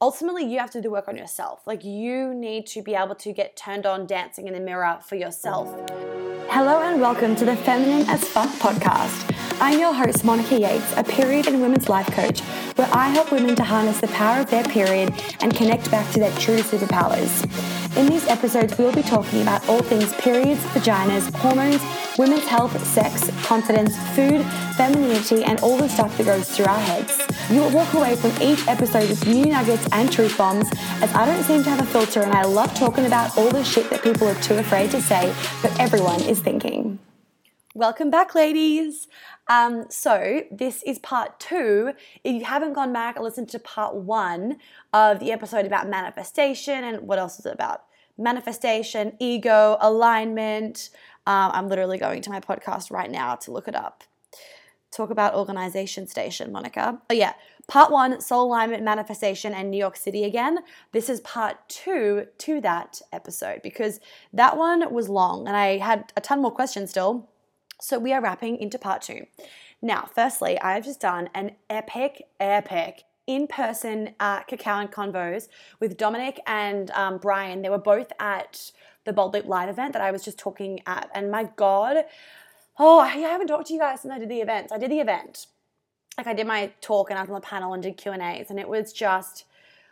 ultimately you have to do work on yourself. Like you need to be able to get turned on dancing in the mirror for yourself. Hello and welcome to the Feminine as Fuck podcast. I'm your host, Monica Yates, a period and women's life coach, where I help women to harness the power of their period and connect back to their true superpowers. In these episodes, we will be talking about all things periods, vaginas, hormones, women's health, sex, confidence, food, femininity, and all the stuff that goes through our heads. You will walk away from each episode with new nuggets and truth bombs, as I don't seem to have a filter and I love talking about all the shit that people are too afraid to say, but everyone is thinking. Welcome back, ladies. Um, so, this is part two. If you haven't gone back and listened to part one of the episode about manifestation and what else is it about? Manifestation, ego, alignment. Um, I'm literally going to my podcast right now to look it up talk about organization station, Monica. Oh, yeah. Part one, soul alignment, manifestation, and New York City again. This is part two to that episode because that one was long and I had a ton more questions still. So we are wrapping into part two. Now, firstly, I've just done an epic, epic in person uh, cacao and convos with Dominic and um, Brian. They were both at the Bold Leap Live event that I was just talking at. And my God, oh, I haven't talked to you guys since I did the event. I did the event. Like I did my talk and I was on the panel and did Q&As and it was just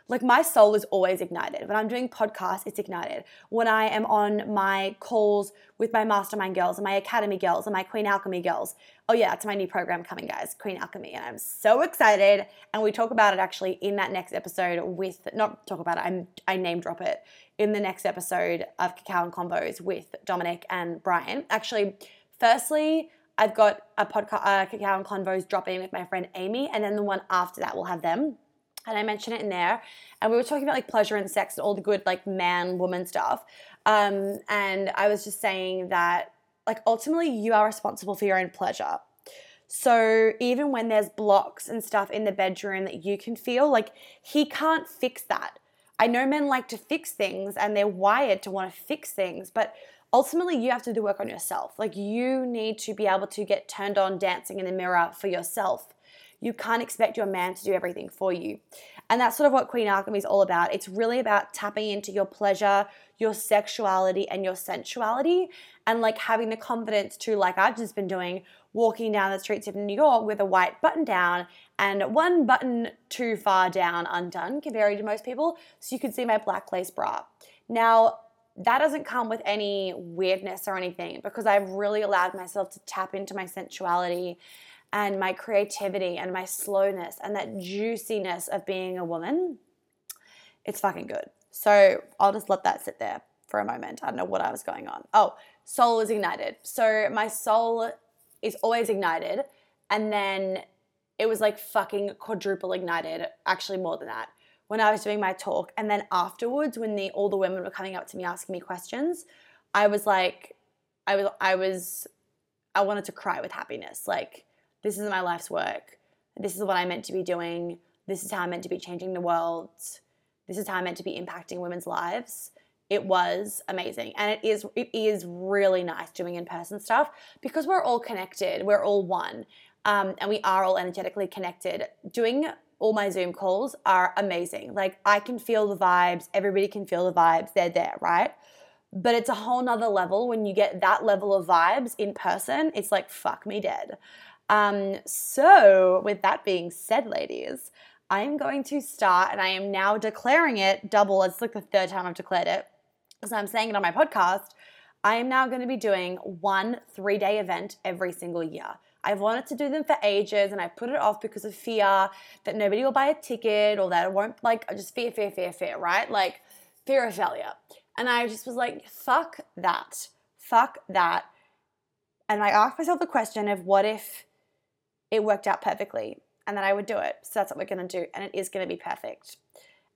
like my soul is always ignited. When I'm doing podcasts, it's ignited. When I am on my calls with my mastermind girls and my academy girls and my Queen Alchemy girls. Oh yeah, it's my new program coming, guys, Queen Alchemy, and I'm so excited. And we talk about it actually in that next episode with not talk about it. I'm I name drop it in the next episode of Cacao and Convos with Dominic and Brian. Actually, Firstly, I've got a podcast, uh, Cacao and Convos dropping with my friend Amy, and then the one after that we'll have them. And I mentioned it in there. And we were talking about like pleasure and sex and all the good like man woman stuff. Um, and I was just saying that like ultimately you are responsible for your own pleasure. So even when there's blocks and stuff in the bedroom that you can feel, like he can't fix that. I know men like to fix things and they're wired to want to fix things, but ultimately you have to do work on yourself. Like you need to be able to get turned on dancing in the mirror for yourself. You can't expect your man to do everything for you. And that's sort of what Queen Alchemy is all about. It's really about tapping into your pleasure, your sexuality, and your sensuality, and like having the confidence to, like I've just been doing, walking down the streets of New York with a white button down and one button too far down undone compared to most people, so you can see my black lace bra. Now, that doesn't come with any weirdness or anything because I've really allowed myself to tap into my sensuality and my creativity and my slowness and that juiciness of being a woman. It's fucking good. So I'll just let that sit there for a moment. I don't know what I was going on. Oh, soul is ignited. So my soul is always ignited. And then it was like fucking quadruple ignited, actually more than that when I was doing my talk. And then afterwards, when the all the women were coming up to me asking me questions, I was like, I was, I was, I wanted to cry with happiness. Like, this is my life's work. This is what I'm meant to be doing. This is how I'm meant to be changing the world. This is how I'm meant to be impacting women's lives. It was amazing. And it is it is really nice doing in-person stuff because we're all connected. We're all one. Um, and we are all energetically connected. Doing all my Zoom calls are amazing. Like I can feel the vibes, everybody can feel the vibes, they're there, right? But it's a whole nother level when you get that level of vibes in person. It's like, fuck me dead. Um, so, with that being said, ladies, I'm going to start and I am now declaring it double. It's like the third time I've declared it. So, I'm saying it on my podcast. I am now going to be doing one three day event every single year. I've wanted to do them for ages and I put it off because of fear that nobody will buy a ticket or that it won't, like, just fear, fear, fear, fear, right? Like, fear of failure. And I just was like, fuck that. Fuck that. And I asked myself the question of what if it worked out perfectly and then I would do it. So that's what we're to do. And it is to be perfect.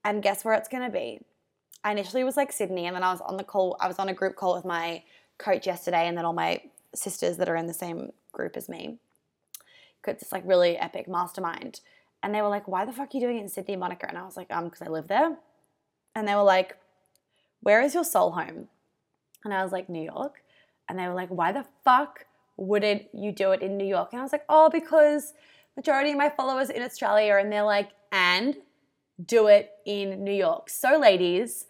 And guess where it's to be? I initially was like Sydney and then I was on the call, I was on a group call with my coach yesterday and then all my sisters that are in the same group as me. It's like really epic mastermind. And they were like, why the fuck are you doing it in Sydney, Monica? And I was like, um, because I live there. And they were like, where is your soul home? And I was like, New York. And they were like, why the fuck wouldn't you do it in New York? And I was like, oh, because majority of my followers in Australia and they're like, and do it in New York. So, ladies,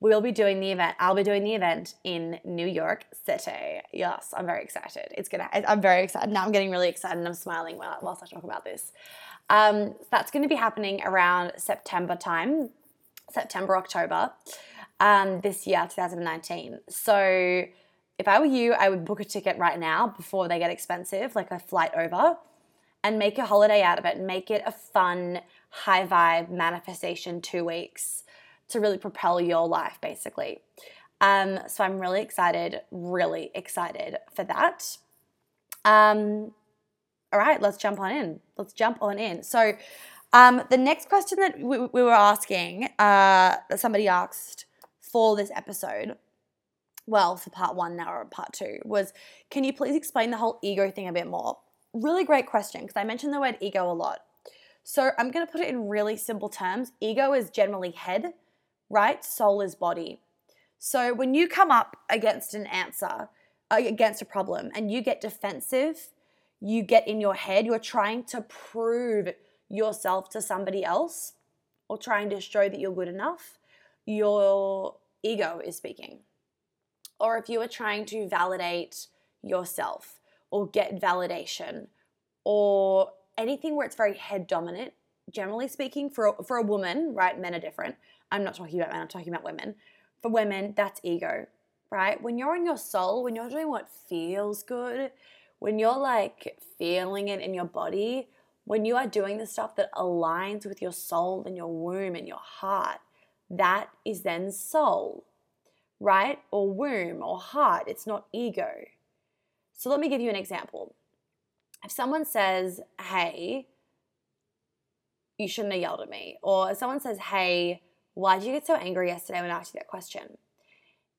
we'll be doing the event. I'll be doing the event in New York City. Yes, I'm very excited. It's gonna. I'm very excited. Now I'm getting really excited and I'm smiling while, whilst I talk about this. Um, that's going to be happening around September time, September October, um, this year, 2019. So if I were you, I would book a ticket right now before they get expensive, like a flight over, and make a holiday out of it. Make it a fun, high vibe manifestation two weeks to really propel your life, basically. Um, so I'm really excited, really excited for that. Um, all right, let's jump on in. Let's jump on in. So, um, the next question that we, we were asking, uh, that somebody asked for this episode well, for part one now or part two, was can you please explain the whole ego thing a bit more? Really great question because I mentioned the word ego a lot. So I'm going to put it in really simple terms. Ego is generally head, right? Soul is body. So when you come up against an answer, uh, against a problem, and you get defensive, you get in your head, you're trying to prove yourself to somebody else or trying to show that you're good enough, your ego is speaking or if you are trying to validate yourself or get validation or anything where it's very head dominant, generally speaking, for a, for a woman, right? Men are different. I'm not talking about men, I'm talking about women. For women, that's ego, right? When you're in your soul, when you're doing what feels good, when you're like feeling it in your body, when you are doing the stuff that aligns with your soul and your womb and your heart, that is then soul right? Or womb or heart. It's not ego. So let me give you an example. If someone says, hey, you shouldn't have yelled at me, or if someone says, hey, why did you get so angry yesterday when I asked you that question?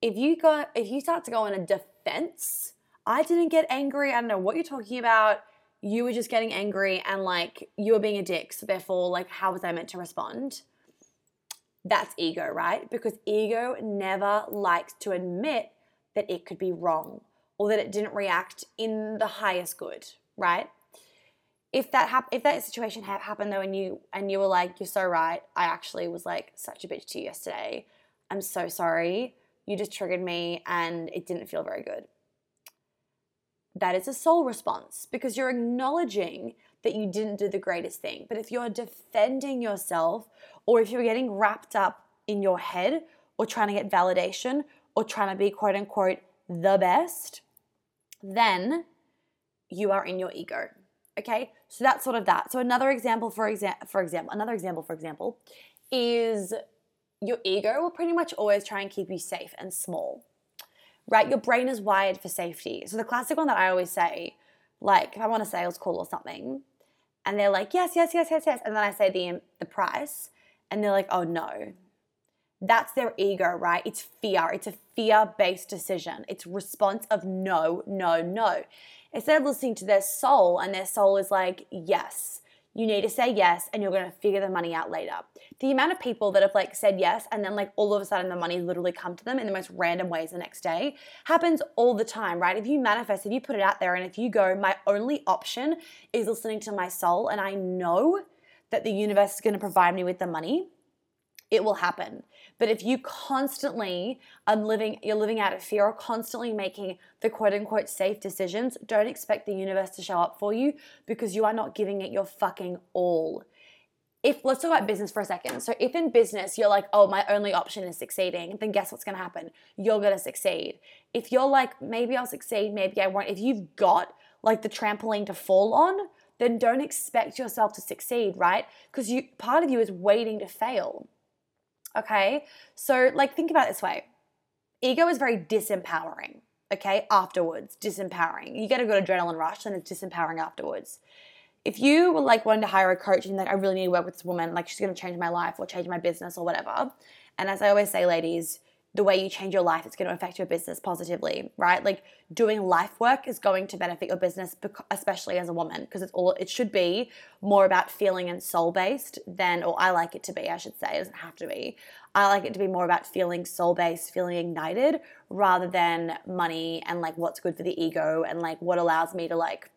If you got if you start to go on a defense, I didn't get angry, I don't know what you're talking about. You were just getting angry and like you were being a dick. So therefore, like, how was I meant to respond? That's ego, right? Because ego never likes to admit that it could be wrong or that it didn't react in the highest good, right? If that hap- if that situation ha- happened though, and you and you were like, "You're so right," I actually was like such a bitch to you yesterday. I'm so sorry. You just triggered me, and it didn't feel very good. That is a soul response because you're acknowledging that you didn't do the greatest thing. But if you're defending yourself or if you're getting wrapped up in your head or trying to get validation or trying to be quote unquote the best, then you are in your ego. Okay? So that's sort of that. So another example for example for example, another example for example is your ego will pretty much always try and keep you safe and small. Right? Your brain is wired for safety. So the classic one that I always say, like if I'm on a sales call or something, and they're like, yes, yes, yes, yes, yes. And then I say the, the price, and they're like, oh no. That's their ego, right? It's fear. It's a fear based decision. It's response of no, no, no. Instead of listening to their soul, and their soul is like, yes, you need to say yes and you're going to figure the money out later. The amount of people that have like said yes and then like all of a sudden the money literally come to them in the most random ways the next day happens all the time, right? If you manifest, if you put it out there and if you go, my only option is listening to my soul and I know that the universe is going to provide me with the money, it will happen. But if you constantly are living, you're living out of fear or constantly making the quote unquote safe decisions, don't expect the universe to show up for you because you are not giving it your fucking all. If let's talk about business for a second. So if in business you're like, oh, my only option is succeeding, then guess what's gonna happen? You're gonna succeed. If you're like, maybe I'll succeed, maybe I won't, if you've got like the trampoline to fall on, then don't expect yourself to succeed, right? Because you part of you is waiting to fail. Okay. So, like, think about it this way ego is very disempowering. Okay. Afterwards, disempowering. You get a good adrenaline rush, and it's disempowering afterwards. If you were like wanting to hire a coach and like, I really need to work with this woman, like, she's going to change my life or change my business or whatever. And as I always say, ladies, the way you change your life, it's going to affect your business positively, right? Like doing life work is going to benefit your business, especially as a woman, because it's all it should be more about feeling and soul based than, or I like it to be, I should say, it doesn't have to be. I like it to be more about feeling soul based, feeling ignited, rather than money and like what's good for the ego and like what allows me to like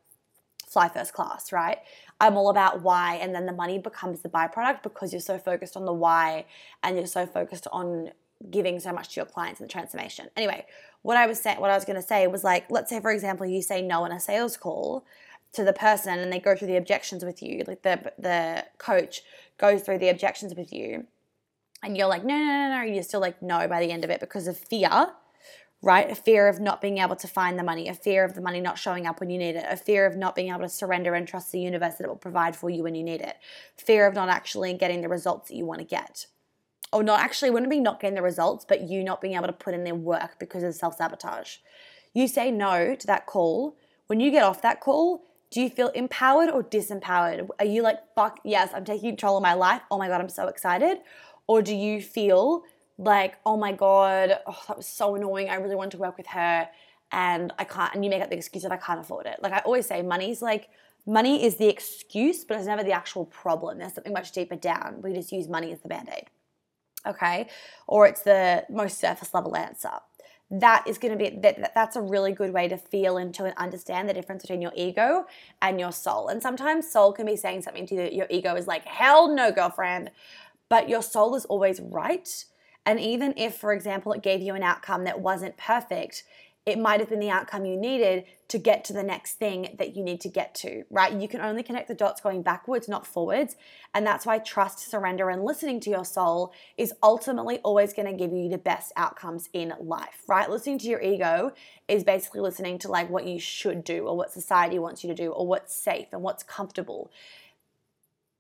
fly first class, right? I'm all about why, and then the money becomes the byproduct because you're so focused on the why and you're so focused on giving so much to your clients and the transformation. Anyway, what I was saying, what I was going to say was like, let's say for example, you say no in a sales call to the person, and they go through the objections with you. Like the the coach goes through the objections with you, and you're like, no, no, no, no. You're still like no by the end of it because of fear right? A fear of not being able to find the money, a fear of the money not showing up when you need it, a fear of not being able to surrender and trust the universe that it will provide for you when you need it, fear of not actually getting the results that you want to get. Or not actually, wouldn't be not getting the results, but you not being able to put in their work because of self sabotage. You say no to that call. When you get off that call, do you feel empowered or disempowered? Are you like, fuck, yes, I'm taking control of my life. Oh my God, I'm so excited. Or do you feel like, oh my God, oh, that was so annoying. I really want to work with her and I can't, and you make up the excuse that I can't afford it. Like I always say, money's like, money is the excuse, but it's never the actual problem. There's something much deeper down. We just use money as the band aid. Okay. Or it's the most surface level answer. That is going to be that, that's a really good way to feel into and understand the difference between your ego and your soul. And sometimes soul can be saying something to you your ego is like, hell no, girlfriend. But your soul is always right and even if, for example, it gave you an outcome that wasn't perfect, it might have been the outcome you needed to get to the next thing that you need to get to, right? You can only connect the dots going backwards, not forwards. And that's why trust, surrender, and listening to your soul is ultimately always going to give you the best outcomes in life, right? Listening to your ego is basically listening to like what you should do or what society wants you to do or what's safe and what's comfortable.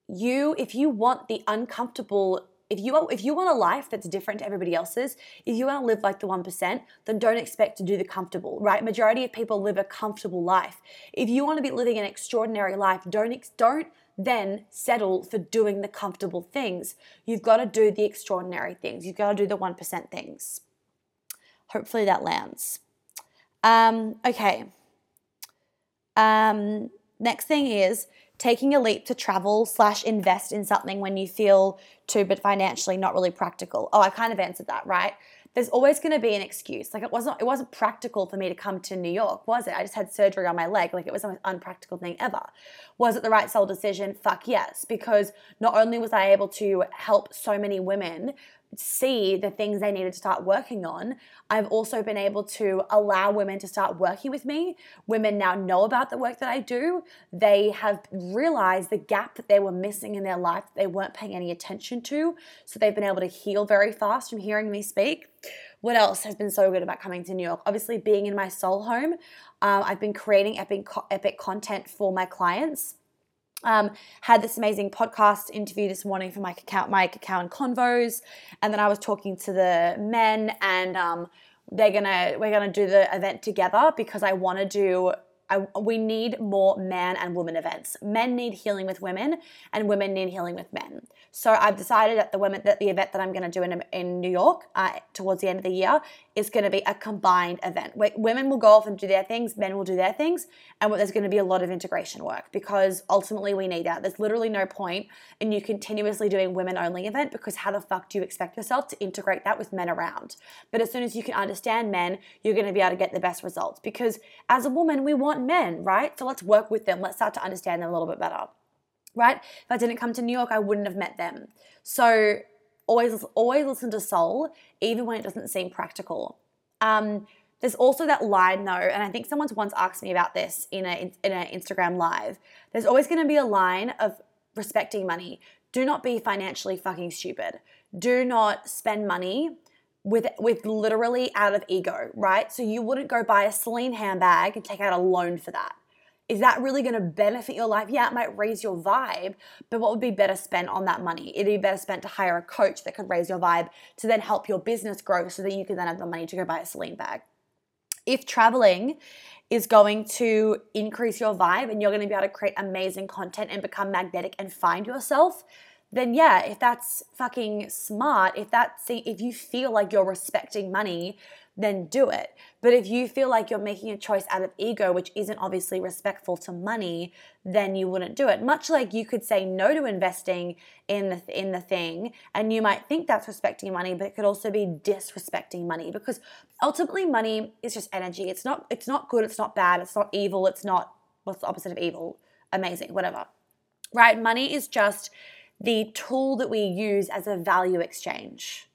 You, if you want the uncomfortable if you if you want a life that's different to everybody else's, if you want to live like the 1%, then don't expect to do the comfortable, right? Majority of people live a comfortable life. If you want to be living an extraordinary life, don't don't then settle for doing the comfortable things. You've got to do the extraordinary things. You've got to do the 1% things. Hopefully that lands. Um, okay. Um, next thing is taking a leap to travel slash invest in something when you feel too but financially not really practical. Oh i kind of answered that right? There's always going to be an excuse. Like it wasn't it wasn't practical for me to come to new york was it? I just had surgery on my leg. Like it was the most unpractical thing ever. Was it the right soul decision? Fuck yes. Because not only was i able to help so many women see the things they needed to start working on, I've also been able to allow women to start working with me. Women now know about the work that I do. They have realized the gap that they were missing in their life that they weren't paying any attention to. So they've been able to heal very fast from hearing me speak. What else has been so good about coming to New York? Obviously, being in my soul home, um, I've been creating epic, epic content for my clients um, had this amazing podcast interview this morning for my cacao, my cacao and convos, and then I was talking to the men, and um, they're gonna we're gonna do the event together because I want to do I, we need more man and woman events. Men need healing with women, and women need healing with men. So I've decided that the women that the event that I'm going to do in, in New York uh, towards the end of the year is going to be a combined event. Women will go off and do their things, men will do their things, and there's going to be a lot of integration work because ultimately we need that. There's literally no point in you continuously doing women only event because how the fuck do you expect yourself to integrate that with men around? But as soon as you can understand men, you're going to be able to get the best results because as a woman we want men, right? So let's work with them. Let's start to understand them a little bit better, right? If I didn't come to New York, I wouldn't have met them. So always, always listen to soul, even when it doesn't seem practical. Um, there's also that line though, and I think someone's once asked me about this in a in an Instagram live. There's always going to be a line of respecting money. Do not be financially fucking stupid. Do not spend money with with literally out of ego, right? So you wouldn't go buy a Celine handbag and take out a loan for that. Is that really going to benefit your life? Yeah, it might raise your vibe, but what would be better spent on that money? It'd be better spent to hire a coach that could raise your vibe to then help your business grow so that you can then have the money to go buy a Celine bag. If traveling is going to increase your vibe and you're going to be able to create amazing content and become magnetic and find yourself, then yeah, if that's fucking smart, if that's if you feel like you're respecting money, then do it. But if you feel like you're making a choice out of ego, which isn't obviously respectful to money, then you wouldn't do it. Much like you could say no to investing in the in the thing, and you might think that's respecting money, but it could also be disrespecting money because ultimately money is just energy. It's not it's not good, it's not bad, it's not evil, it's not what's the opposite of evil? amazing, whatever. Right? Money is just the tool that we use as a value exchange.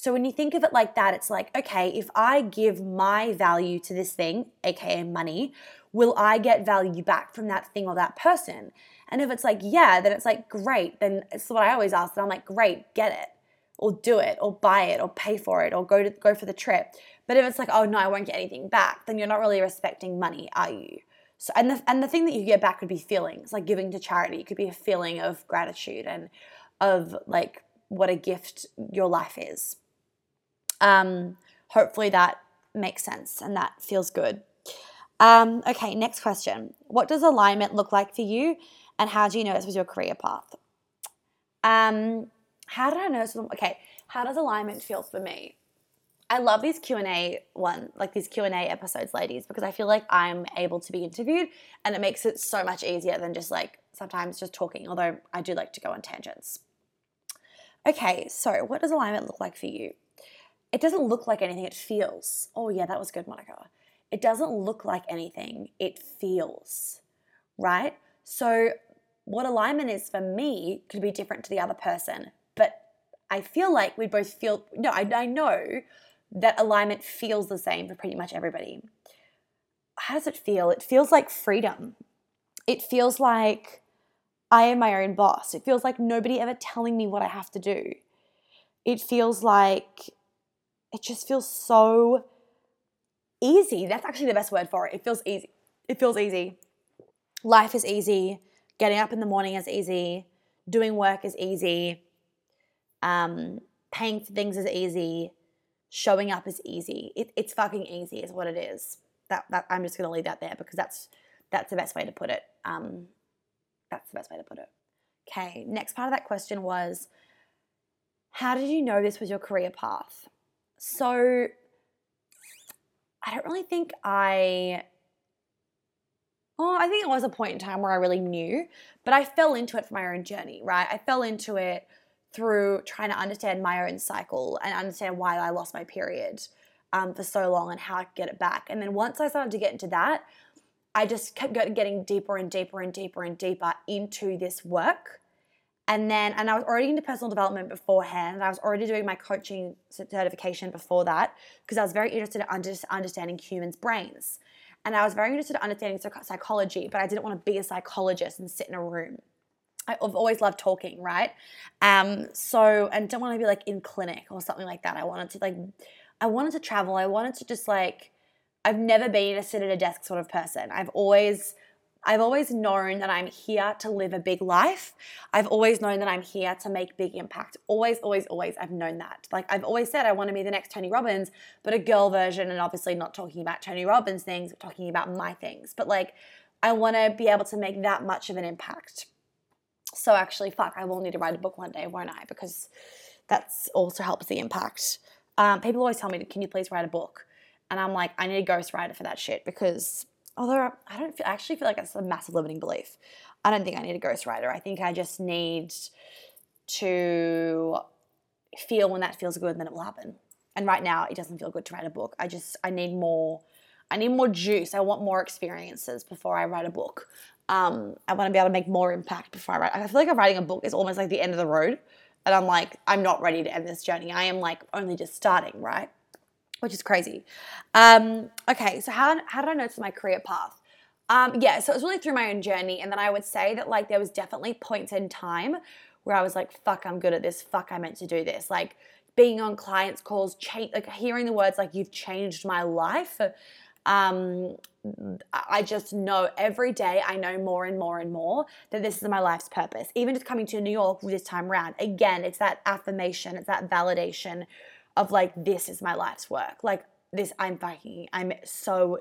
So when you think of it like that, it's like, okay, if I give my value to this thing, aka money, will I get value back from that thing or that person? And if it's like, yeah, then it's like, great. Then it's what I always ask. And I'm like, great, get it, or do it, or buy it, or pay for it, or go to go for the trip. But if it's like, oh no, I won't get anything back, then you're not really respecting money, are you? So and the and the thing that you get back would be feelings, like giving to charity. It could be a feeling of gratitude and of like what a gift your life is. Um, hopefully that makes sense and that feels good. Um, okay, next question. What does alignment look like for you, and how do you know this was your career path? Um, how did I know this was, okay? How does alignment feel for me? I love these Q and A one, like these Q and A episodes, ladies, because I feel like I'm able to be interviewed, and it makes it so much easier than just like sometimes just talking. Although I do like to go on tangents. Okay, so what does alignment look like for you? It doesn't look like anything. It feels. Oh yeah, that was good, Monica. It doesn't look like anything. It feels, right? So what alignment is for me could be different to the other person, but I feel like we both feel. No, I, I know that alignment feels the same for pretty much everybody. How does it feel? It feels like freedom. It feels like I am my own boss. It feels like nobody ever telling me what I have to do. It feels like it just feels so easy. That's actually the best word for it. It feels easy. It feels easy. Life is easy. Getting up in the morning is easy. Doing work is easy. Um, paying for things is easy showing up is easy. It, it's fucking easy, is what it is. That, that I'm just gonna leave that there because that's that's the best way to put it. Um, that's the best way to put it. Okay, next part of that question was, how did you know this was your career path? So I don't really think I. Oh, I think it was a point in time where I really knew, but I fell into it for my own journey, right? I fell into it through trying to understand my own cycle and understand why I lost my period um, for so long and how I could get it back. And then once I started to get into that, I just kept getting deeper and deeper and deeper and deeper into this work. And then, and I was already into personal development beforehand. I was already doing my coaching certification before that because I was very interested in understanding humans' brains. And I was very interested in understanding psychology, but I didn't want to be a psychologist and sit in a room. I've always loved talking, right? Um, so and don't want to be like in clinic or something like that. I wanted to like, I wanted to travel. I wanted to just like, I've never been a sit at a desk sort of person. I've always, I've always known that I'm here to live a big life. I've always known that I'm here to make big impact. Always, always, always. I've known that. Like I've always said, I want to be the next Tony Robbins, but a girl version, and obviously not talking about Tony Robbins things, but talking about my things. But like, I want to be able to make that much of an impact. So actually, fuck, I will need to write a book one day, won't I? Because that's also helps the impact. Um, people always tell me, "Can you please write a book?" And I'm like, I need a ghostwriter for that shit because although I don't feel, I actually feel like it's a massive limiting belief. I don't think I need a ghostwriter. I think I just need to feel when that feels good, then it will happen. And right now, it doesn't feel good to write a book. I just I need more. I need more juice. I want more experiences before I write a book. Um, I want to be able to make more impact before I write. I feel like I'm writing a book is almost like the end of the road. And I'm like, I'm not ready to end this journey. I am like only just starting, right? Which is crazy. Um, okay, so how, how did I notice my career path? Um, yeah, so it was really through my own journey. And then I would say that like there was definitely points in time where I was like, fuck, I'm good at this. Fuck, I meant to do this. Like being on clients' calls, like hearing the words like, you've changed my life. Um, I just know every day I know more and more and more that this is my life's purpose. Even just coming to New York this time around, again, it's that affirmation, it's that validation of like, this is my life's work. Like, this, I'm fucking, I'm so,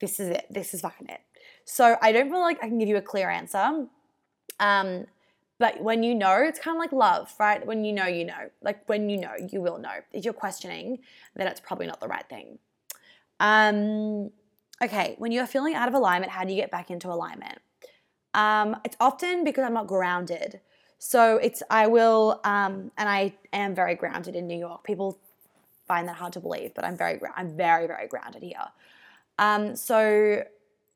this is it. This is fucking it. So I don't feel like I can give you a clear answer. Um, but when you know, it's kind of like love, right? When you know, you know. Like when you know, you will know. If you're questioning, then it's probably not the right thing. Um, okay, when you're feeling out of alignment, how do you get back into alignment? Um, it's often because I'm not grounded. So it's I will, um, and I am very grounded in New York. People find that hard to believe, but I'm very, I'm very, very grounded here. Um, so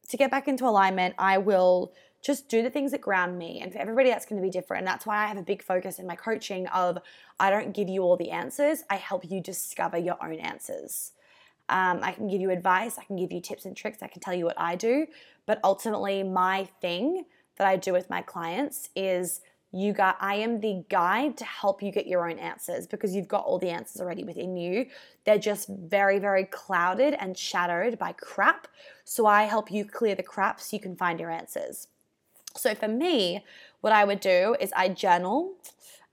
to get back into alignment, I will just do the things that ground me. And for everybody, that's going to be different. And that's why I have a big focus in my coaching of I don't give you all the answers, I help you discover your own answers. Um, I can give you advice, I can give you tips and tricks, I can tell you what I do. But ultimately, my thing that I do with my clients is you got I am the guide to help you get your own answers because you've got all the answers already within you. They're just very very clouded and shadowed by crap. So I help you clear the crap so you can find your answers. So for me, what I would do is I journal.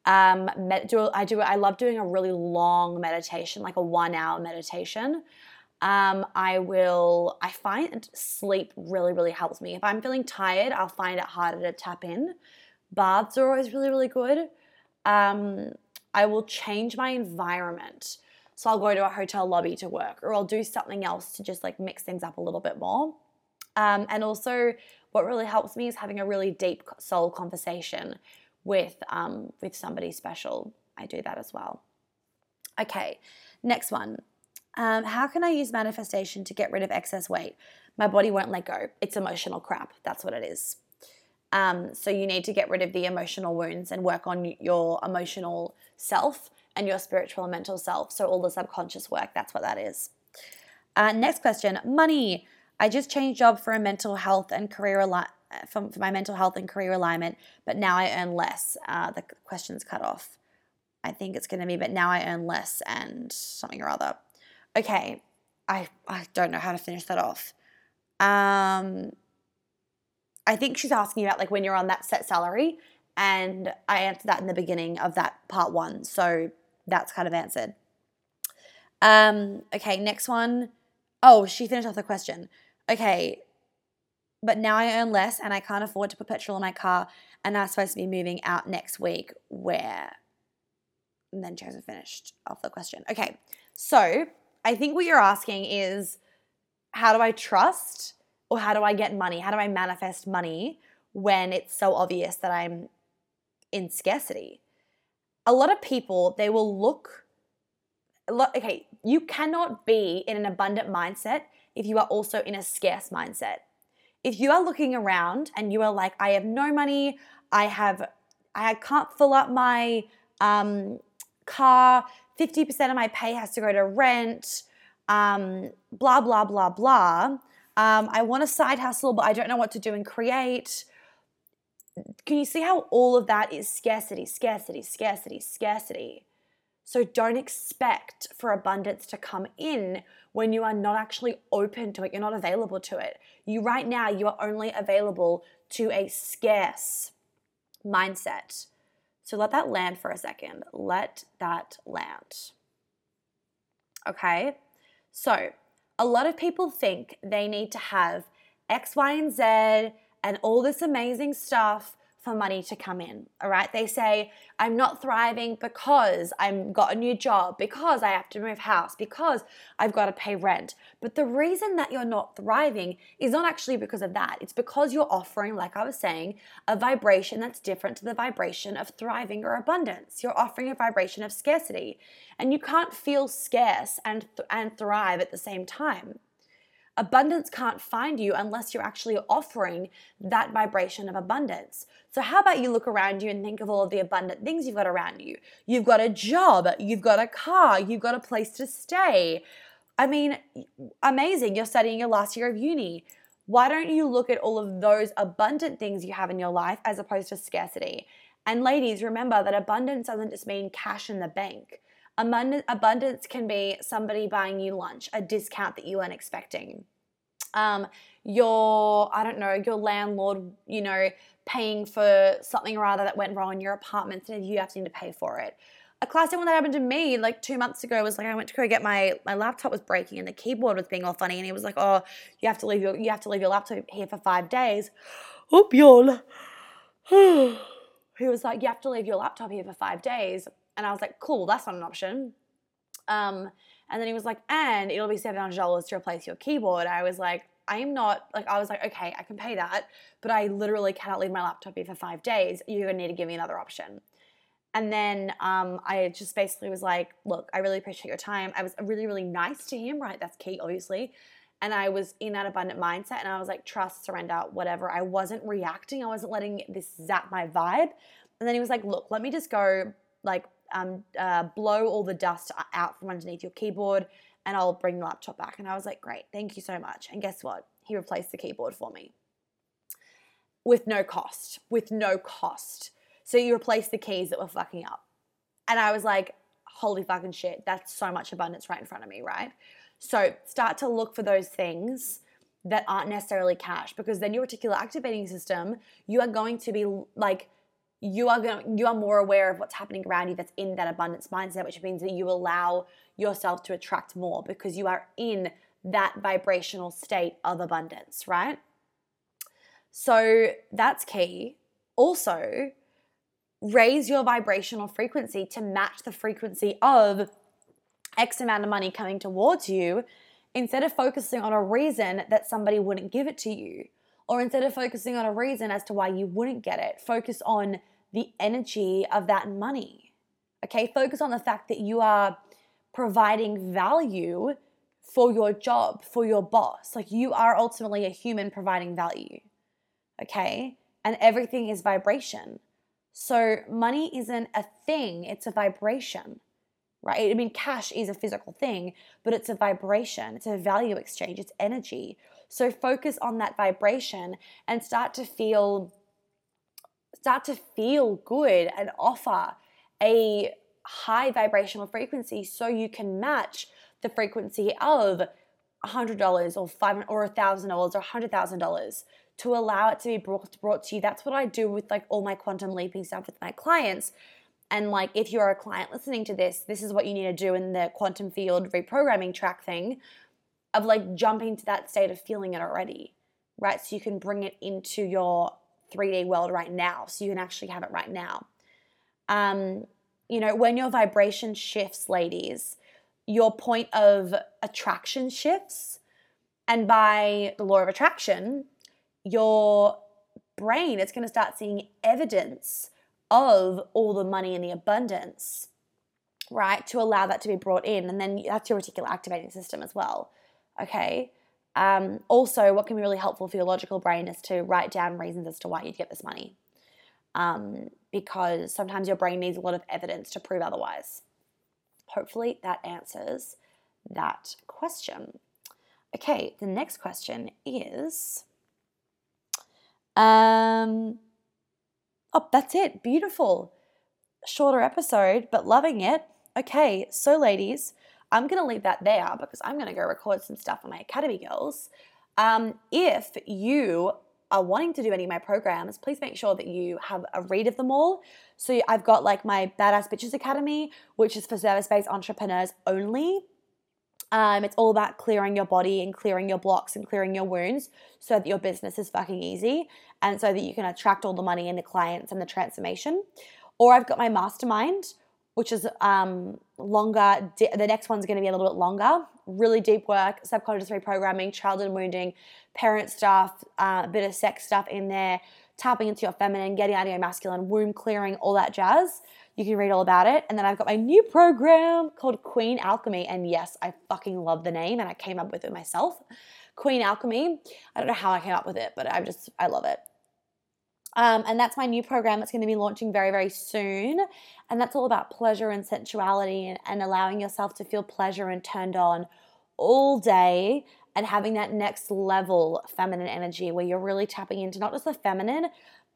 Um, med- do, I do I love doing a really long meditation, like a one hour meditation. Um, I will, I find sleep really, really helps me. If I'm feeling tired, I'll find it harder to tap in. Baths are always really, really good. Um, I will change my environment. So I'll go to a hotel lobby to work, or I'll do something else to just like mix things up a little bit more. Um, and also, what really helps me is having a really deep soul conversation with um, with somebody special. I do that as well. Okay, next one. Um, how can I use manifestation to get rid of excess weight? My body won't let go. It's emotional crap. That's what it is. Um, so you need to get rid of the emotional wounds and work on your emotional self and your spiritual and mental self. So all the subconscious work, that's what that is. Uh, next question money. I just changed job for a mental health and career ali- for, for my mental health and career alignment, but now I earn less. Uh, the question's cut off. I think it's going to be, but now I earn less and something or other. Okay, I I don't know how to finish that off. Um, I think she's asking about like when you're on that set salary, and I answered that in the beginning of that part one, so that's kind of answered. Um, okay, next one. Oh, she finished off the question. Okay, but now I earn less and I can't afford to put petrol in my car, and I'm supposed to be moving out next week. Where? And then she hasn't finished off the question. Okay, so I think what you're asking is how do I trust or how do I get money? How do I manifest money when it's so obvious that I'm in scarcity? A lot of people, they will look, okay, you cannot be in an abundant mindset if you are also in a scarce mindset. If you are looking around and you are like, I have no money, I have, I can't fill up my um, car, 50% of my pay has to go to rent, um, blah, blah, blah, blah. Um, I want a side hustle, but I don't know what to do and create. Can you see how all of that is scarcity, scarcity, scarcity, scarcity? So don't expect for abundance to come in when you are not actually open to it, you're not available to it. You right now, you are only available to a scarce mindset. So let that land for a second. Let that land. Okay? So, a lot of people think they need to have X, Y, and Z and all this amazing stuff for money to come in. All right. They say, I'm not thriving because I've got a new job, because I have to move house, because I've got to pay rent. But the reason that you're not thriving is not actually because of that. It's because you're offering, like I was saying, a vibration that's different to the vibration of thriving or abundance. You're offering a vibration of scarcity. And you can't feel scarce and, th- and thrive at the same time. Abundance can't find you unless you're actually offering that vibration of abundance. So, how about you look around you and think of all of the abundant things you've got around you? You've got a job, you've got a car, you've got a place to stay. I mean, amazing. You're studying your last year of uni. Why don't you look at all of those abundant things you have in your life as opposed to scarcity? And ladies, remember that abundance doesn't just mean cash in the bank. Abundance can be somebody buying you lunch, a discount that you weren't expecting. Um, your, I don't know, your landlord, you know, paying for something or other that went wrong in your apartment and you have to pay for it. A classic one that happened to me like two months ago was like I went to go get my my laptop was breaking and the keyboard was being all funny and he was like, oh, you have to leave your you have to leave your laptop here for five days. Oop, yawn. he was like, you have to leave your laptop here for five days. And I was like, cool, that's not an option. Um, and then he was like, and it'll be $700 to replace your keyboard. I was like, I am not, like, I was like, okay, I can pay that, but I literally cannot leave my laptop here for five days. You're gonna need to give me another option. And then um, I just basically was like, look, I really appreciate your time. I was really, really nice to him, right? That's key, obviously. and I was in that abundant mindset and I was like, trust, surrender, whatever. I wasn't reacting. I wasn't letting this zap my vibe. And then he was like, look, let me just go like um, uh, blow all the dust out from underneath your keyboard and I'll bring the laptop back. And I was like, great, thank you so much. And guess what? He replaced the keyboard for me with no cost, with no cost. So you replace the keys that were fucking up. And I was like, holy fucking shit, that's so much abundance right in front of me, right? So start to look for those things that aren't necessarily cash because then your reticular activating system, you are going to be like, you are going you are more aware of what's happening around you that's in that abundance mindset which means that you allow yourself to attract more because you are in that vibrational state of abundance right? So that's key. Also raise your vibrational frequency to match the frequency of x amount of money coming towards you instead of focusing on a reason that somebody wouldn't give it to you or instead of focusing on a reason as to why you wouldn't get it. Focus on the energy of that money. Okay, focus on the fact that you are providing value for your job, for your boss. Like you are ultimately a human providing value. Okay, and everything is vibration. So money isn't a thing, it's a vibration, right? I mean, cash is a physical thing, but it's a vibration, it's a value exchange, it's energy. So focus on that vibration and start to feel start to feel good and offer a high vibrational frequency so you can match the frequency of $100 or five or $1,000 or $100,000 to allow it to be brought, brought to you. That's what I do with like all my quantum leaping stuff with my clients. And like if you're a client listening to this, this is what you need to do in the quantum field reprogramming track thing of like jumping to that state of feeling it already, right? So you can bring it into your 3D world right now. So you can actually have it right now. Um, you know, when your vibration shifts, ladies, your point of attraction shifts. And by the law of attraction, your brain is going to start seeing evidence of all the money and the abundance, right? To allow that to be brought in. And then that's your reticular activating system as well. Okay. Um, also, what can be really helpful for your logical brain is to write down reasons as to why you'd get this money. Um, because sometimes your brain needs a lot of evidence to prove otherwise. Hopefully, that answers that question. Okay, the next question is um, oh, that's it. Beautiful. Shorter episode, but loving it. Okay, so ladies, I'm going to leave that there because I'm going to go record some stuff for my Academy girls. Um, if you are wanting to do any of my programs, please make sure that you have a read of them all. So I've got like my Badass Bitches Academy, which is for service based entrepreneurs only. Um, it's all about clearing your body and clearing your blocks and clearing your wounds so that your business is fucking easy and so that you can attract all the money and the clients and the transformation. Or I've got my mastermind, which is um, longer. The next one's going to be a little bit longer. Really deep work, subconscious reprogramming, childhood wounding, parent stuff, uh, a bit of sex stuff in there, tapping into your feminine, getting out of your masculine, womb clearing, all that jazz. You can read all about it. And then I've got my new program called Queen Alchemy. And yes, I fucking love the name and I came up with it myself. Queen Alchemy. I don't know how I came up with it, but I just, I love it. Um, and that's my new program that's going to be launching very, very soon. And that's all about pleasure and sensuality and, and allowing yourself to feel pleasure and turned on all day and having that next level feminine energy where you're really tapping into not just the feminine,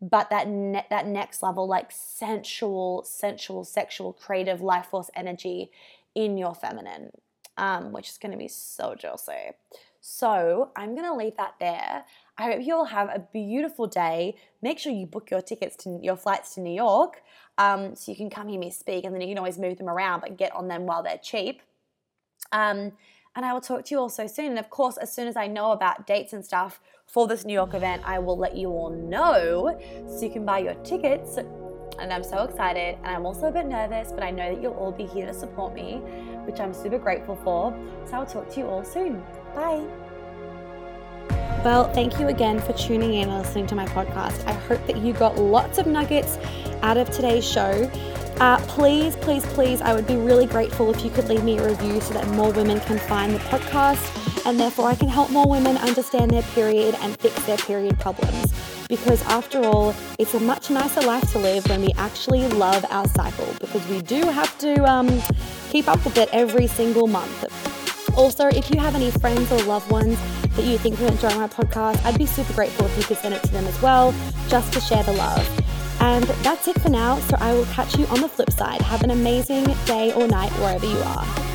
but that ne- that next level like sensual, sensual, sexual, creative life force energy in your feminine, um, which is going to be so juicy. So I'm going to leave that there. I hope you all have a beautiful day. Make sure you book your tickets to your flights to New York um, so you can come hear me speak and then you can always move them around but get on them while they're cheap. Um, and I will talk to you all so soon. And of course, as soon as I know about dates and stuff for this New York event, I will let you all know so you can buy your tickets. And I'm so excited. And I'm also a bit nervous, but I know that you'll all be here to support me, which I'm super grateful for. So I'll talk to you all soon. Bye. Well, thank you again for tuning in and listening to my podcast. I hope that you got lots of nuggets out of today's show. Uh, please, please, please, I would be really grateful if you could leave me a review so that more women can find the podcast and therefore I can help more women understand their period and fix their period problems. Because after all, it's a much nicer life to live when we actually love our cycle because we do have to um, keep up with it every single month. Also, if you have any friends or loved ones that you think would enjoy my podcast, I'd be super grateful if you could send it to them as well, just to share the love. And that's it for now, so I will catch you on the flip side. Have an amazing day or night wherever you are.